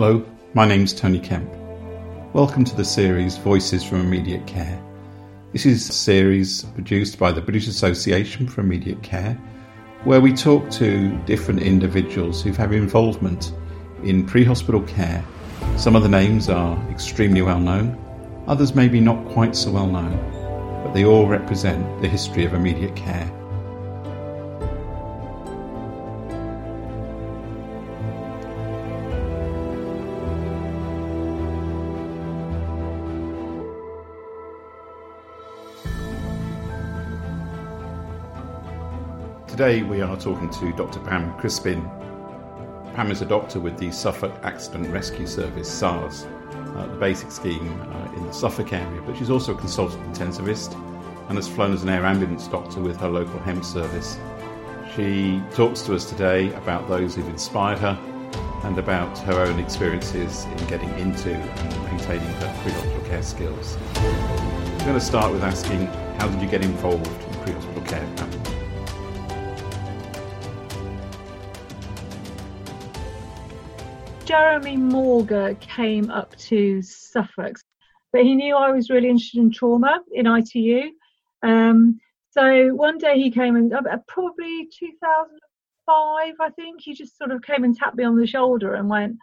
Hello, my name's Tony Kemp. Welcome to the series Voices from Immediate Care. This is a series produced by the British Association for Immediate Care where we talk to different individuals who've had involvement in pre hospital care. Some of the names are extremely well known, others maybe not quite so well known, but they all represent the history of immediate care. Today we are talking to Dr. Pam Crispin. Pam is a doctor with the Suffolk Accident Rescue Service, SARS, uh, the basic scheme uh, in the Suffolk area, but she's also a consultant intensivist and has flown as an air ambulance doctor with her local HEM service. She talks to us today about those who've inspired her and about her own experiences in getting into and maintaining her pre-hospital care skills. I'm going to start with asking, how did you get involved in pre-hospital care, Jeremy Morger came up to Suffolk, but he knew I was really interested in trauma in ITU. Um, so one day he came and uh, probably 2005, I think, he just sort of came and tapped me on the shoulder and went,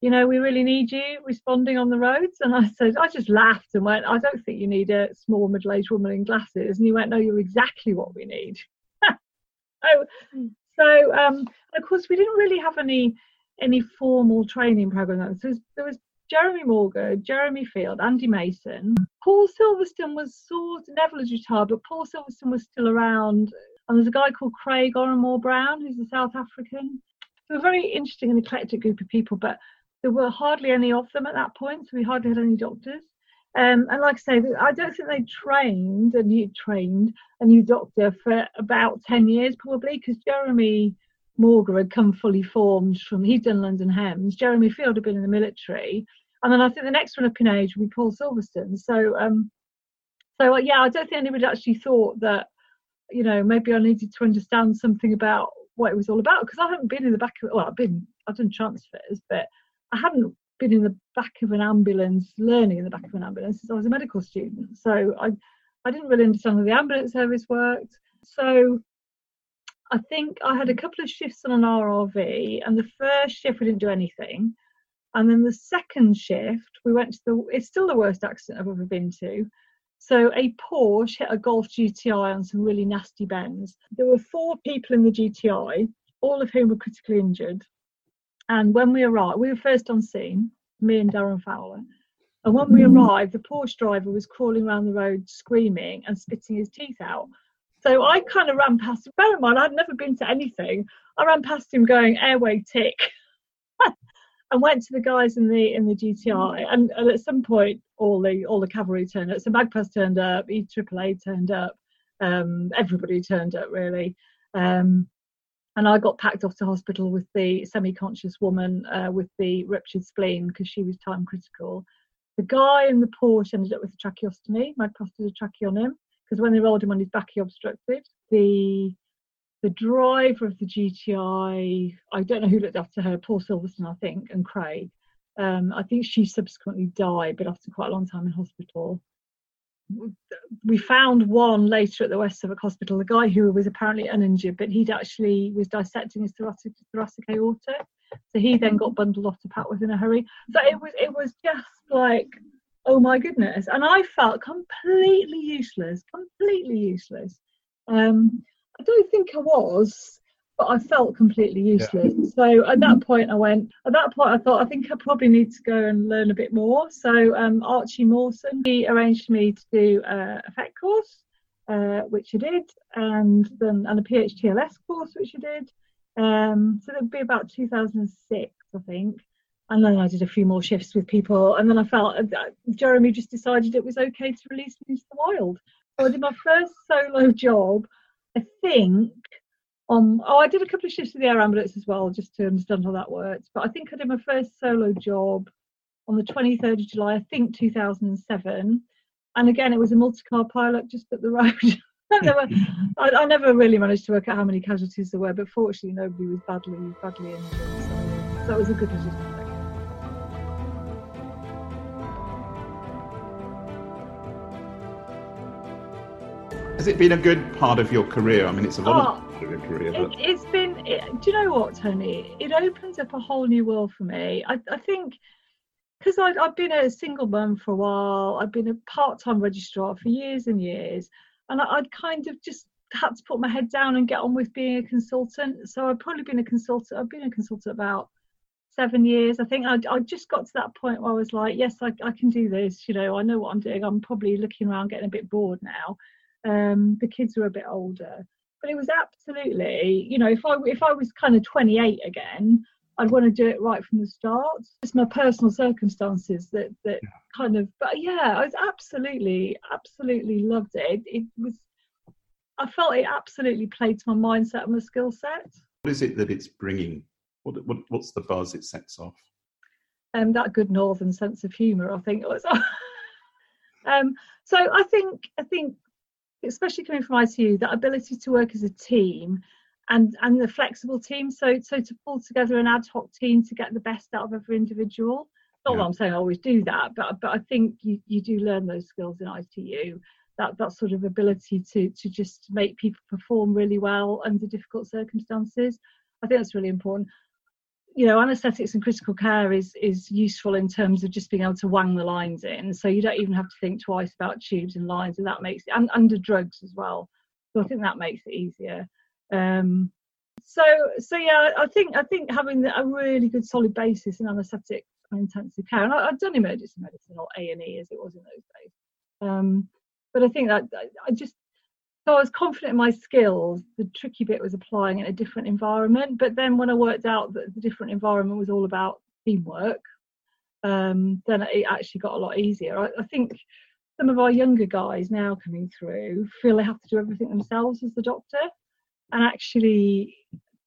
you know, we really need you responding on the roads. And I said, I just laughed and went, I don't think you need a small middle aged woman in glasses. And he went, No, you're exactly what we need. so, so um, of course, we didn't really have any any formal training program. So there was Jeremy Morger, Jeremy Field, Andy Mason. Paul Silverstone was sort of, Neville was retired, but Paul Silverstone was still around. And there's a guy called Craig Oranmore Brown, who's a South African. They were a very interesting and eclectic group of people, but there were hardly any of them at that point, so we hardly had any doctors. Um, and like I say, I don't think they trained a new trained a new doctor for about ten years probably, because Jeremy Morger had come fully formed from, he'd done London Hems. Jeremy Field had been in the military. And then I think the next one up in age would be Paul Silverstone. So, um, so uh, yeah, I don't think anybody actually thought that, you know, maybe I needed to understand something about what it was all about because I hadn't been in the back of, well, I've been, I've done transfers, but I hadn't been in the back of an ambulance, learning in the back of an ambulance since I was a medical student. So I, I didn't really understand how the ambulance service worked. So I think I had a couple of shifts on an RRV, and the first shift we didn't do anything. And then the second shift, we went to the, it's still the worst accident I've ever been to. So a Porsche hit a Golf GTI on some really nasty bends. There were four people in the GTI, all of whom were critically injured. And when we arrived, we were first on scene, me and Darren Fowler. And when we mm. arrived, the Porsche driver was crawling around the road screaming and spitting his teeth out. So I kind of ran past him. Bear in mind, I'd never been to anything. I ran past him going airway tick, and went to the guys in the in the GTI. And, and, at some point, all the all the cavalry turned up. So Magpas turned up, E AAA turned up, um, everybody turned up really. Um, and I got packed off to hospital with the semi-conscious woman uh, with the ruptured spleen because she was time critical. The guy in the Porsche ended up with a tracheostomy. Magpas did a trache on him because when they rolled him on his back, he obstructed. The the driver of the GTI, I don't know who looked after her, Paul Silverstone, I think, and Craig. Um, I think she subsequently died, but after quite a long time in hospital. We found one later at the West Suffolk Hospital, a guy who was apparently uninjured, but he'd actually was dissecting his thoracic, thoracic aorta. So he then got bundled off to Papworth in a hurry. So it was it was just like oh my goodness. And I felt completely useless, completely useless. Um, I don't think I was, but I felt completely useless. Yeah. So at that point, I went, at that point, I thought, I think I probably need to go and learn a bit more. So um, Archie Mawson, he arranged me to do uh, a FET course, uh, which I did, and then and a PHTLS course, which I did. Um, so it would be about 2006, I think and then I did a few more shifts with people, and then I felt uh, Jeremy just decided it was okay to release me into the wild. So I did my first solo job, I think. Um, oh, I did a couple of shifts with the air ambulance as well, just to understand how that works. But I think I did my first solo job on the 23rd of July, I think 2007. And again, it was a multi-car pilot just up the road. were, I, I, never really managed to work out how many casualties there were, but fortunately, nobody was badly badly injured. So that was a good. Has it been a good part of your career? I mean, it's a lot oh, of your career. But... It, has been. It, do you know what, Tony? It opens up a whole new world for me. I, I think because I've been a single mum for a while. I've been a part-time registrar for years and years, and I, would kind of just had to put my head down and get on with being a consultant. So I've probably been a consultant. I've been a consultant about seven years. I think I, I just got to that point where I was like, yes, I, I can do this. You know, I know what I'm doing. I'm probably looking around getting a bit bored now. Um, the kids are a bit older, but it was absolutely, you know, if I if I was kind of 28 again, I'd want to do it right from the start. It's my personal circumstances that that yeah. kind of, but yeah, I was absolutely, absolutely loved it. it. It was, I felt it absolutely played to my mindset and my skill set. What is it that it's bringing? What, what what's the buzz it sets off? Um, that good northern sense of humour, I think. Was, um, so I think I think especially coming from ITU, that ability to work as a team and and the flexible team. So so to pull together an ad hoc team to get the best out of every individual. Not yeah. that I'm saying I always do that, but but I think you, you do learn those skills in ITU. That that sort of ability to to just make people perform really well under difficult circumstances. I think that's really important you know anesthetics and critical care is is useful in terms of just being able to wang the lines in. So you don't even have to think twice about tubes and lines and that makes it and under drugs as well. So i think that makes it easier. Um, so so yeah i think i think having a really good solid basis in anaesthetic and intensive care and I, have done emergency medicine or a&e as it was in those days. Um, but i think that i just so I was confident in my skills. The tricky bit was applying in a different environment. But then when I worked out that the different environment was all about teamwork, um, then it actually got a lot easier. I, I, think some of our younger guys now coming through feel they have to do everything themselves as the doctor. And actually,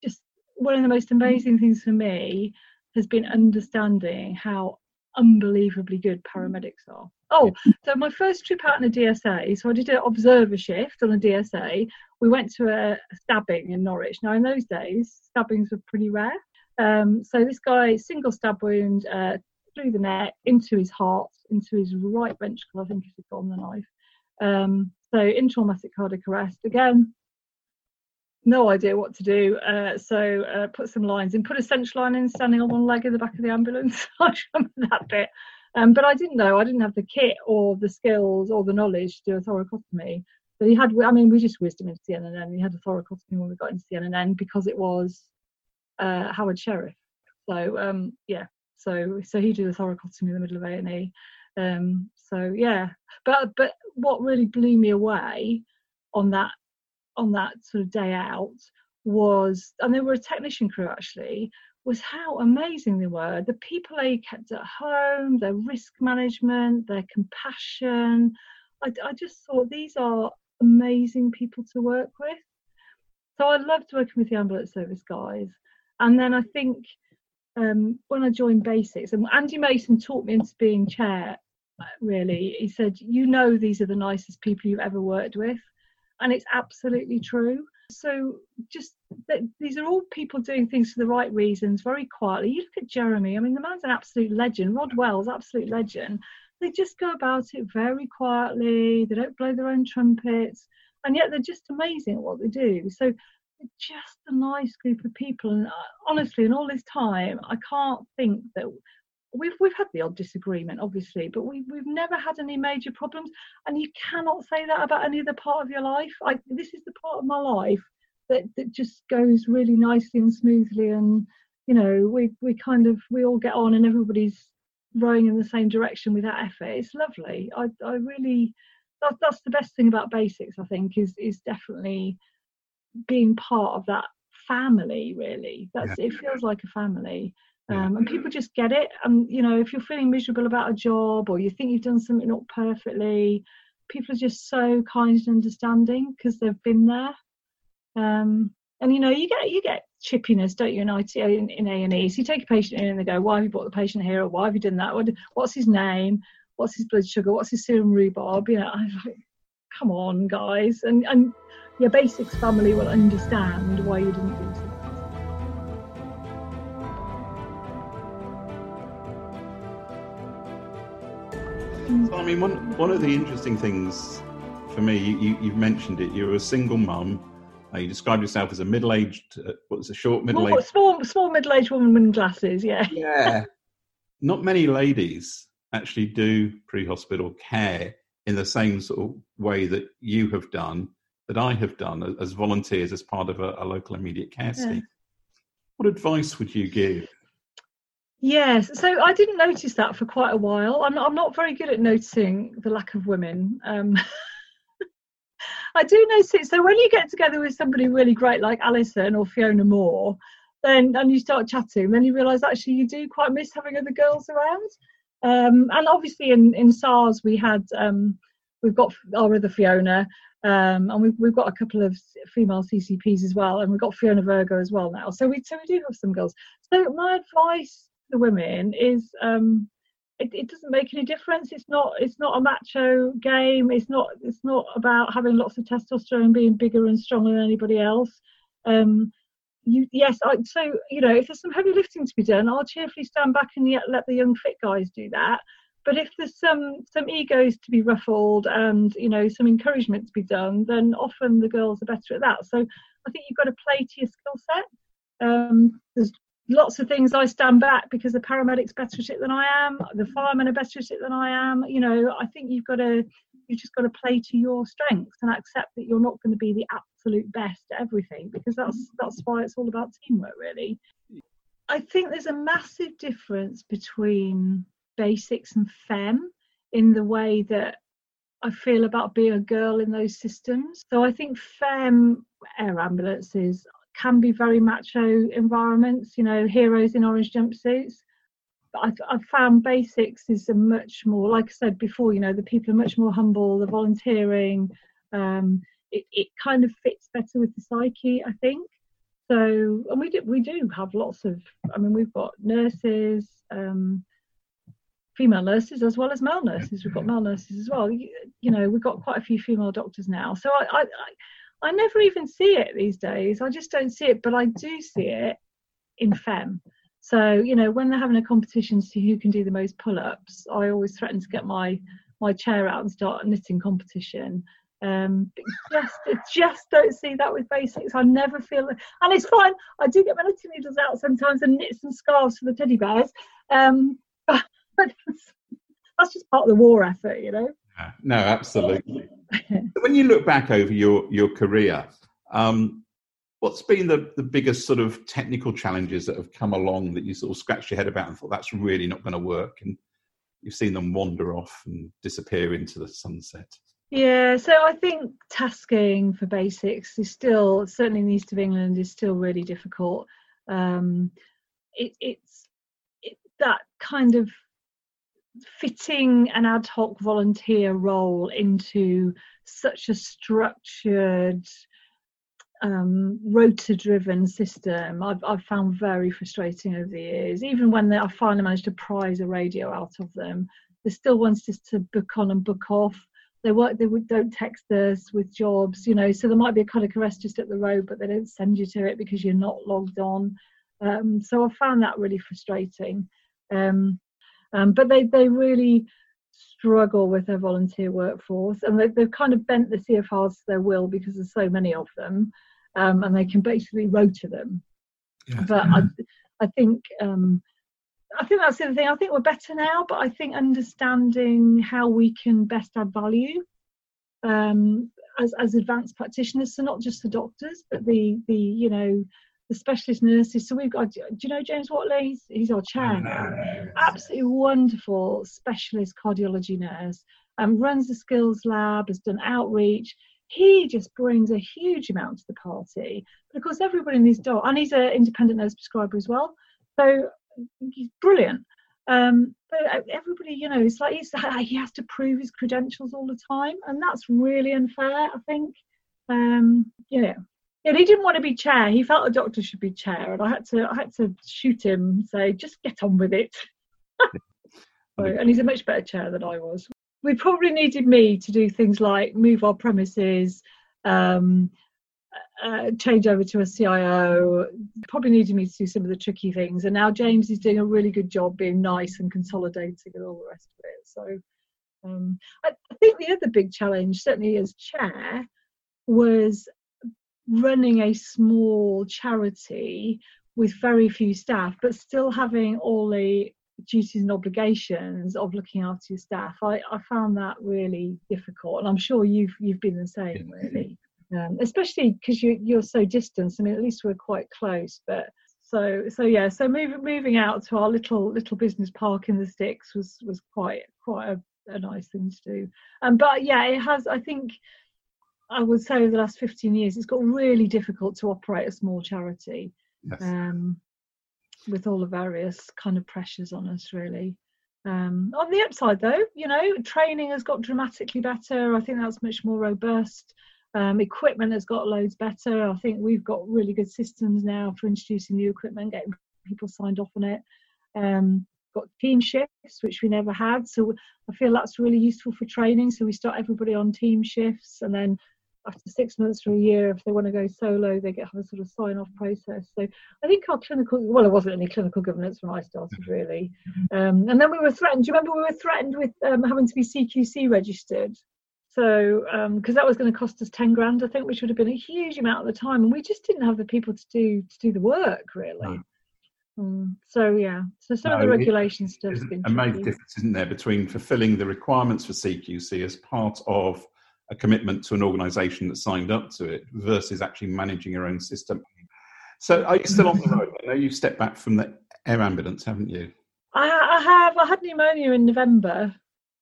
just one of the most amazing things for me has been understanding how unbelievably good paramedics are. Oh, so my first trip out in a DSA, so I did an observer shift on a DSA. We went to a, stabbing in Norwich. Now, in those days, stabbings were pretty rare. Um, so this guy, single stab wound uh, through the neck, into his heart, into his right ventricle, I think he's got on the knife. Um, so in traumatic cardiac arrest, again, no idea what to do. Uh, so uh, put some lines in, put a central line in, standing on one leg in the back of the ambulance. I remember that bit. Um, but I didn't know. I didn't have the kit or the skills or the knowledge to do a thoracotomy. But he had. I mean, we just whizzed him into CNN. He had a thoracotomy when we got into the CNN because it was uh, Howard Sheriff. So um, yeah. So so he did a thoracotomy in the middle of A and E. Um, so yeah. But but what really blew me away on that on that sort of day out was, and they were a technician crew actually, was how amazing they were. The people they kept at home, their risk management, their compassion. I, I just thought these are amazing people to work with. So I loved working with the ambulance service guys. And then I think um, when I joined Basics, and Andy Mason taught me into being chair, really, he said, You know, these are the nicest people you've ever worked with and it's absolutely true. So just these are all people doing things for the right reasons, very quietly. You look at Jeremy. I mean, the man's an absolute legend. Rod Wells, absolute legend. They just go about it very quietly. They don't blow their own trumpets, and yet they're just amazing at what they do. So just a nice group of people. And uh, honestly, in all this time, I can't think that we've we've had the odd disagreement, obviously, but we we've never had any major problems. And you cannot say that about any other part of your life. I, this is the part of my life that that just goes really nicely and smoothly, and you know, we we kind of we all get on, and everybody's rowing in the same direction without effort. It's lovely. I I really that, that's the best thing about basics. I think is is definitely being part of that family. Really, that's yeah. it feels like a family um, and people just get it. And you know, if you're feeling miserable about a job or you think you've done something not perfectly, people are just so kind and understanding because they've been there. Um, and you know, you get you get chippiness, don't you, in IT in, A and E. So you take a patient in and they go, "Why have you brought the patient here? Or why have you done that? What, what's his name? What's his blood sugar? What's his serum rhubarb?" You know, I'm like, come on, guys, and and your basics family will understand why you didn't do So, I mean, one, one of the interesting things for me. You, you, have mentioned it. You're a single mum. Uh, you described yourself as a middle-aged, uh, what's a short middle-aged, small, small, small middle-aged woman with glasses. Yeah. Yeah. Not many ladies actually do pre-hospital care in the same sort of way that you have done, that I have done as volunteers as part of a, a local immediate care scheme. What advice would you give? Yes, so I didn't notice that for quite a while. I'm not, I'm not very good at noticing the lack of women. Um, I do notice it. So when you get together with somebody really great like Alison or Fiona Moore, then and you start chatting, then you realise actually you do quite miss having other girls around. Um, and obviously in in SARS we had um, we've got our other Fiona, um, and we've we've got a couple of female CCPs as well, and we've got Fiona Virgo as well now. So we so we do have some girls. So my advice to women is um, it, it, doesn't make any difference. It's not it's not a macho game. It's not it's not about having lots of testosterone being bigger and stronger than anybody else. Um, you yes, I, so you know if there's some heavy lifting to be done, I'll cheerfully stand back and yet let the young fit guys do that. But if there's some some egos to be ruffled and you know some encouragement to be done, then often the girls are better at that. So I think you've got to play to your skill set. Um, there's lots of things I stand back because the paramedic's better at it than I am, the firemen are better at it than I am. You know, I think you've got to you've just got to play to your strengths and accept that you're not going to be the absolute best at everything because that's that's why it's all about teamwork really. I think there's a massive difference between basics and HEMS in the way that I feel about being a girl in those systems. So I think HEMS air ambulances can be very macho environments, you know, heroes in orange jumpsuits. But I've, I've found basics is a much more, like I said before, you know, the people are much more humble, the volunteering, um, it, it kind of fits better with the psyche, I think. So, and we do, we do have lots of, I mean, we've got nurses, um, female nurses as well as male nurses. We've got male nurses as well. You, you know, we've got quite a few female doctors now. So I, I, I never even see it these days. I just don't see it, but I do see it in HEMS. So, you know, when they're having a competition to see who can do the most pull ups, I always threaten to get my, my chair out and start a knitting competition. Um, just, just don't see that with basics. I never feel, and it's fine. I do get my knitting needles out sometimes and knit some scarves for the teddy bears. Um, but that's just part of the war effort, you know. No, absolutely. when you look back over your your career, um, what's been the, the biggest sort of technical challenges that have come along that you sort of scratched your head about and thought that's really not going to work, and you've seen them wander off and disappear into the sunset? Yeah, so I think tasking for basics is still certainly in the east of England is still really difficult. Um, it, it's it, that kind of fitting an ad hoc volunteer role into such a structured um, rota driven system I've, I've, found very frustrating over the years. Even when they, i finally managed to prize a radio out of them they still want just to book on and book off. They work they don't text us with jobs you know so there might be a cardiac arrest just at the road but they don't send you to it because you're not logged on. Um, so i found that really frustrating. Um, um, but they, they really struggle with their volunteer workforce and they, they've kind of bent the CFRs to their will because there's so many of them um, and they can basically rota them. Yeah. But I, I think um, I think that's the other thing. I think we're better now, but I think understanding how we can best add value um, as as advanced practitioners, so not just the doctors, but the the you know the specialist nurses. So we've got, do you know James Watley? He's, he's our chair now. Absolutely wonderful specialist cardiology nurse. Um, runs the skills lab, has done outreach. He just brings a huge amount to the party. But of course, everybody in these doors, and he's an independent nurse prescriber as well. So he's brilliant. Um, but everybody, you know, it's like he's, he has to prove his credentials all the time, and that's really unfair. I think. Um, yeah, yeah, he didn't want to be chair. He felt a doctor should be chair, and I had to I had to shoot him, say just get on with it. so, and he's a much better chair than I was. We probably needed me to do things like move our premises, um, uh, change over to a CIO. Probably needed me to do some of the tricky things, and now James is doing a really good job being nice and consolidating and all the rest of it. So Um, I, I think the other big challenge, certainly as chair, was running a small charity with very few staff, but still having all the duties and obligations of looking after your staff. I, I found that really difficult, and I'm sure you've you've been the same, really. Um, especially because you you're so distant. I mean, at least we're quite close, but so so yeah. So moving moving out to our little little business park in the sticks was was quite quite a, a nice thing to do. Um, but yeah, it has. I think I would say over the last 15 years, it's got really difficult to operate a small charity. Yes. Um, with all the various kind of pressures on us, really. Um, on the upside, though, you know, training has got dramatically better. I think that's much more robust. Um, equipment has got loads better. I think we've got really good systems now for introducing new equipment, getting people signed off on it. Um, got team shifts, which we never had. So I feel that's really useful for training. So we start everybody on team shifts, and then after six months or a year, if they want to go solo, they get have a sort of sign off process. So I think our clinical, well, there wasn't any clinical governance when I started mm-hmm. really. Um, and then we were threatened. Do you remember we were threatened with um, having to be CQC registered? So, because um, that was going to cost us 10 grand, I think, which would have been a huge amount at the time. And we just didn't have the people to do to do the work really. Um, so yeah, so some no, of the regulation stuff has been a major difference, isn't there, between fulfilling the requirements for CQC as part of a commitment to an organisation that signed up to it versus actually managing your own system. So, are you still on the road? I know you've stepped back from the air ambulance, haven't you? I, I have. I had pneumonia in November.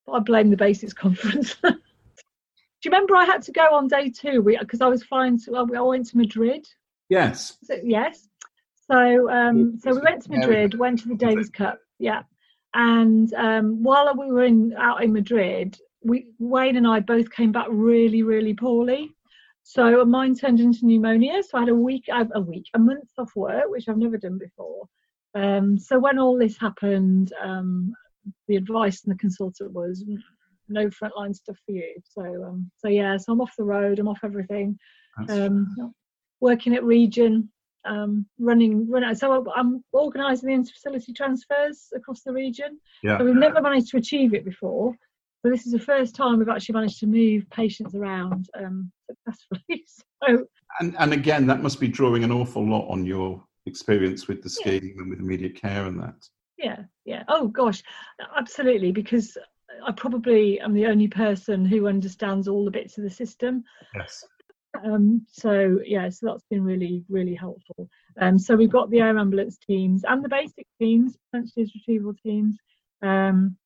But I blame the basics conference. Do you remember I had to go on day two because I was flying to? I went to Madrid. Yes. So, yes. So um, so we went to Madrid, went to the Davis Cup, yeah. And um, while we were in out in Madrid, we Wayne and I both came back really, really poorly. So mine turned into pneumonia. So I had a week, a week, a month off work, which I've never done before. Um, so when all this happened, um, the advice from the consultant was no frontline stuff for you. So um, so yeah, so I'm off the road. I'm off everything. Um, working at region, um, running, running. So I'm organising the inter-facility transfers across the region. Yeah. So we've never managed to achieve it before. So this is the first time we've actually managed to move patients around um, successfully. So, and, and again, that must be drawing an awful lot on your experience with the scheme yeah. and with immediate care and that. Yeah, yeah. Oh gosh, absolutely. Because I probably am the only person who understands all the bits of the system. Yes. Um, so yeah, so that's been really, really helpful. Um, so we've got the air ambulance teams and the basic teams, sensitive retrieval teams. Um,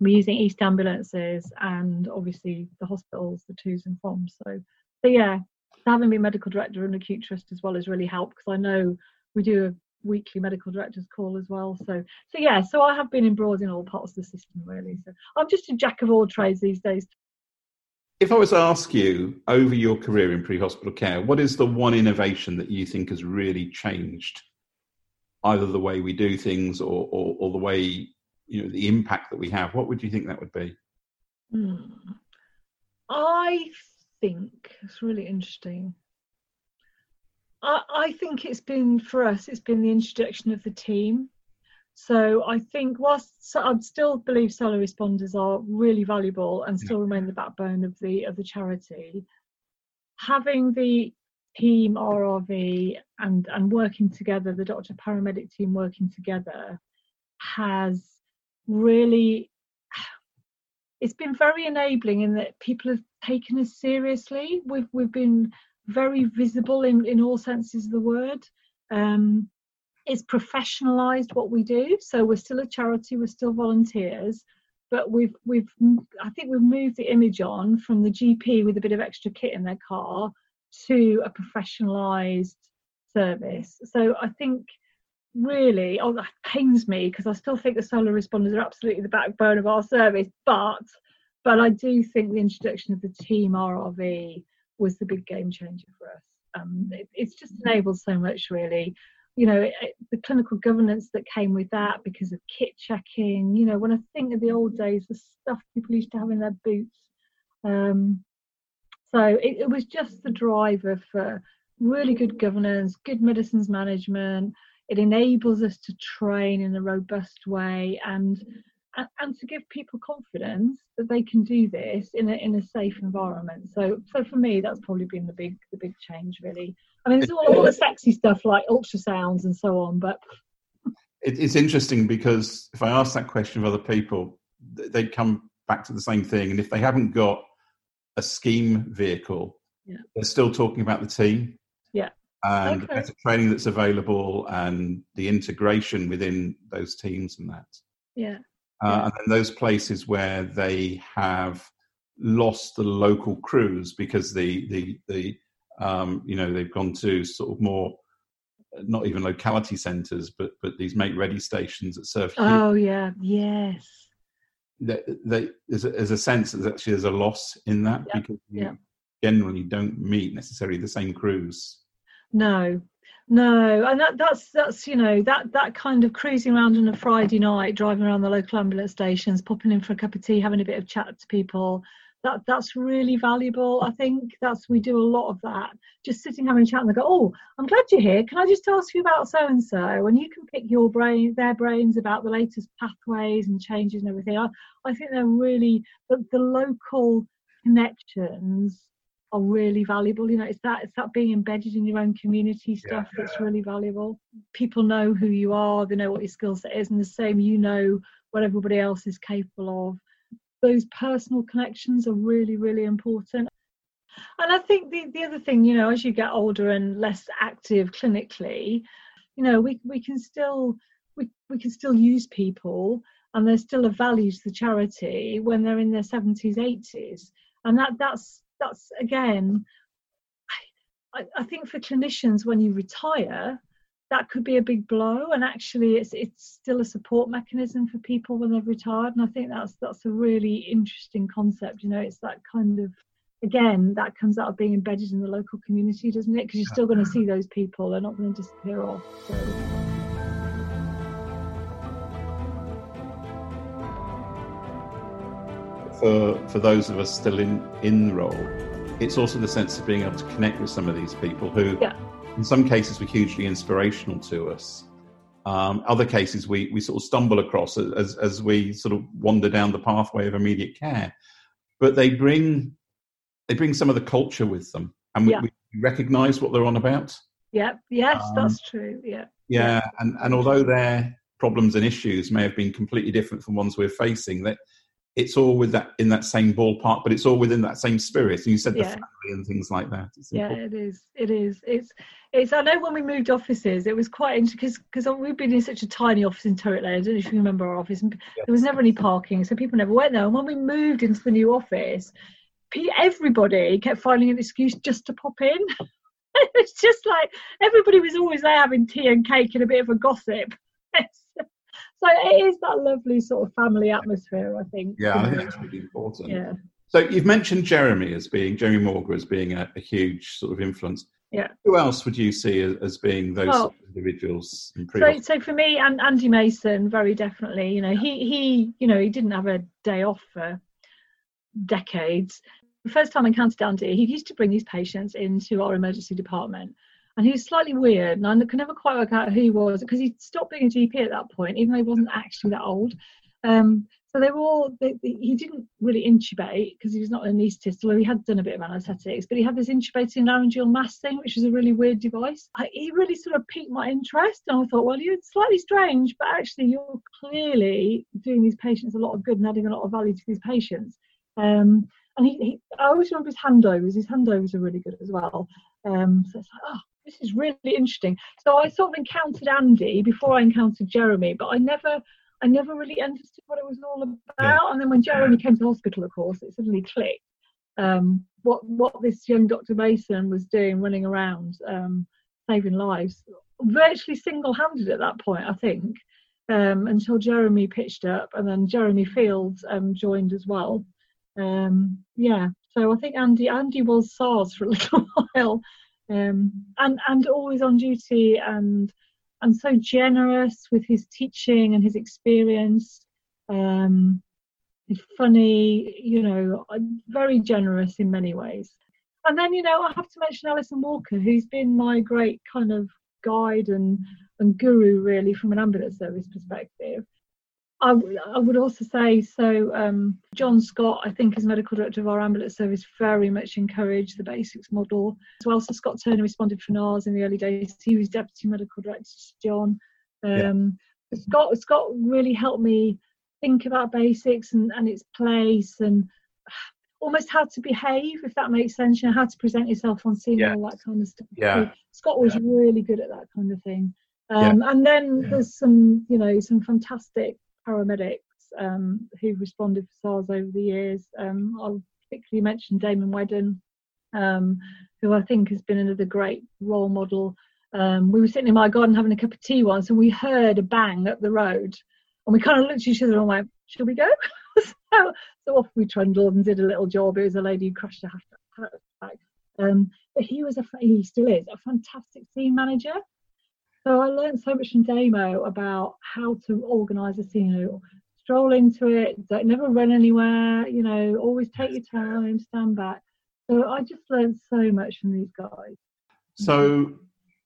we're using East ambulances and obviously the hospitals, the twos and froms. So, so yeah, having been medical director and acute trust as well has really helped because I know we do a weekly medical directors call as well. So, so yeah, so I have been embroiled in all parts of the system really. So I'm just a jack of all trades these days. If I was to ask you over your career in pre-hospital care, what is the one innovation that you think has really changed either the way we do things or, or, or the way you know the impact that we have what would you think that would be? Hmm. i think it's really interesting. I, I think it's been for us it's been the introduction of the team. So I think whilst I still believe solo responders are really valuable and still remain the backbone of the of the charity, having the team RRV and and working together, the doctor paramedic team working together, has really it's been very enabling in that people have taken us seriously. We've we've been very visible in, in all senses of the word. Um, it's professionalized what we do. So we're still a charity, we're still volunteers, but we've we've I think we've moved the image on from the GP with a bit of extra kit in their car to a professionalized service. So I think really, oh, that pains me because I still think the solo responders are absolutely the backbone of our service. But but I do think the introduction of the team RRV was the big game changer for us. Um, it, it's just enabled so much, really. You know, it, it, the clinical governance that came with that because of kit checking. You know, when I think of the old days, the stuff people used to have in their boots. Um, so it, it was just the driver for really good governance, good medicines management, it enables us to train in a robust way and and, and, to give people confidence that they can do this in a in a safe environment. So so for me, that's probably been the big the big change really. I mean, there's all, all the sexy stuff like ultrasounds and so on, but it's interesting because if I ask that question of other people, they'd come back to the same thing. And if they haven't got a scheme vehicle, yeah. they're still talking about the team. Yeah. And okay. better training that's available and the integration within those teams and that. Yeah. Uh, yeah. And then those places where they have lost the local crews because the the the um, you know they've gone to sort of more not even locality centres, but but these make ready stations that serve. Oh yeah, yes. They, they, there's, a, there's a sense that actually there's a loss in that yeah. because you generally don't meet necessarily the same crews. No, no, and that, that's that's you know that that kind of cruising around on a Friday night, driving around the local ambulance stations, popping in for a cup of tea, having a bit of chat to people, that that's really valuable. I think that's we do a lot of that. Just sitting having a chat and they go, Oh, I'm glad you're here. Can I just ask you about so and so? And you can pick your brain their brains about the latest pathways and changes and everything. I, I think they're really the, the local connections are really valuable. You know, it's that it's that being embedded in your own community stuff yeah, that's really valuable. People know who you are, they know what your skill set is, and the same you know what everybody else is capable of those personal connections are really, really important. And I think the, the other thing, you know, as you get older and less active clinically, you know, we, we can still we, we can still use people and there's still a value to the charity when they're in their 70s, 80s. And that that's that's again I, I think for clinicians when you retire, that could be a big blow and actually it's it's still a support mechanism for people when they've retired and i think that's that's a really interesting concept you know it's that kind of again that comes out of being embedded in the local community doesn't it because you're still going to see those people they're not going to disappear off so. For for those of us still in in the role it's also the sense of being able to connect with some of these people who yeah in some cases were hugely inspirational to us. Um, other cases we, we sort of stumble across as, as we sort of wander down the pathway of immediate care. But they bring they bring some of the culture with them, and we, yeah. we recognise what they're on about. Yeah, yes, um, that's true. Yeah. yeah, yeah, and and although their problems and issues may have been completely different from ones we're facing, that it's all with that in that same ballpark, but it's all within that same spirit. And you said yeah. the family and things like that. It's yeah, important. it is. It is. It's. It's. I know when we moved offices, it was quite interesting because we've been in such a tiny office in Turret Lane. I don't know if you remember our office. And yeah. There was never any parking, so people never went there. And when we moved into the new office, everybody kept finding an excuse just to pop in. it's just like everybody was always there having tea and cake and a bit of a gossip. So it is that lovely sort of family atmosphere i think yeah i think that's really important. Yeah. So you've mentioned jeremy as being jeremy morger as being a, a huge sort of influence. Yeah. Who else would you see as, as being those well, individuals so, so for me and andy mason very definitely you know he he you know he didn't have a day off for decades. The first time I encountered Andy, he used to bring his patients into our emergency department and he was slightly weird and I could never quite work out who he was because he stopped being a GP at that point even though he wasn't actually that old um, so they were all they, they, he didn't really intubate because he was not an anaesthetist although he had done a bit of anaesthetics but he had this intubating laryngeal mask thing which was a really weird device I, he really sort of piqued my interest and I thought well you're slightly strange but actually you're clearly doing these patients a lot of good and adding a lot of value to these patients um, and he, he, I always remember his handovers. His handovers are really good as well. Um, so it's like, oh, this is really interesting. So I sort of encountered Andy before I encountered Jeremy, but I never I never really understood what it was all about. Yeah. And then when Jeremy came to hospital, of course, it suddenly clicked. Um, what what this young Dr. Mason was doing, running around, um, saving lives, virtually single-handed at that point, I think, um, until Jeremy pitched up, and then Jeremy Fields um, joined as well. Um, yeah, so I think Andy Andy was SARS for a little while, um, and and always on duty and and so generous with his teaching and his experience. Um, funny, you know, very generous in many ways. And then, you know, I have to mention Alison Walker, who's been my great kind of guide and, and guru, really, from an ambulance service perspective. I, I would also say so. Um, John Scott, I think, as medical director of our ambulance service, very much encouraged the basics model as well. So Scott Turner responded for NARS in the early days. He was deputy medical director to John. Um, yeah. Scott Scott really helped me think about basics and, and its place and almost how to behave, if that makes sense. You know, how to present yourself on scene yeah. and all that kind of stuff. Yeah. So Scott was yeah. really good at that kind of thing. Um, yeah. And then there's some, you know, some fantastic paramedics um, who've responded for SARS over the years. Um, I'll particularly mention Damon Wedden, um, who I think has been another great role model. Um, we were sitting in my garden having a cup of tea once, and we heard a bang up the road, and we kind of looked at each other and went, "Shall we go?" so, so, off we trundled and did a little job. It was a lady who crashed her back. Um, but he was a he still is a fantastic scene manager. So I learned so much from Damo about how to organise a scene. You know, stroll into it, don't never run anywhere. You know, always take your time, stand back. So I just learned so much from these guys. So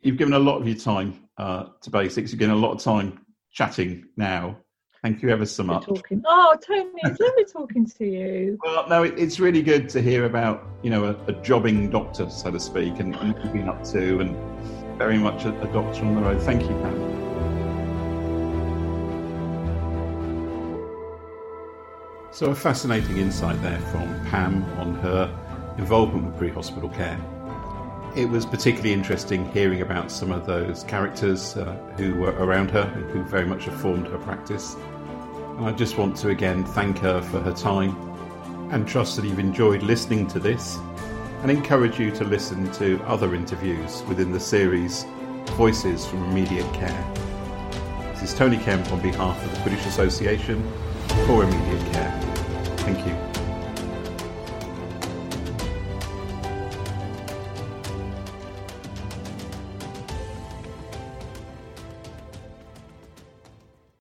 you've given a lot of your time uh, to basics. You've given a lot of time chatting now. Thank you ever so much. Talking. Oh, Tony, it's lovely talking to you. Well, no, it, it's really good to hear about you know a, a jobbing doctor, so to speak, and, and what you've been up to, and very much a, a doctor on the road. Thank you, Pam. So, a fascinating insight there from Pam on her involvement with pre hospital care. It was particularly interesting hearing about some of those characters uh, who were around her, and who very much have formed her practice. And I just want to again thank her for her time and trust that you've enjoyed listening to this and encourage you to listen to other interviews within the series Voices from Immediate Care. This is Tony Kemp on behalf of the British Association for Immediate Care. Thank you.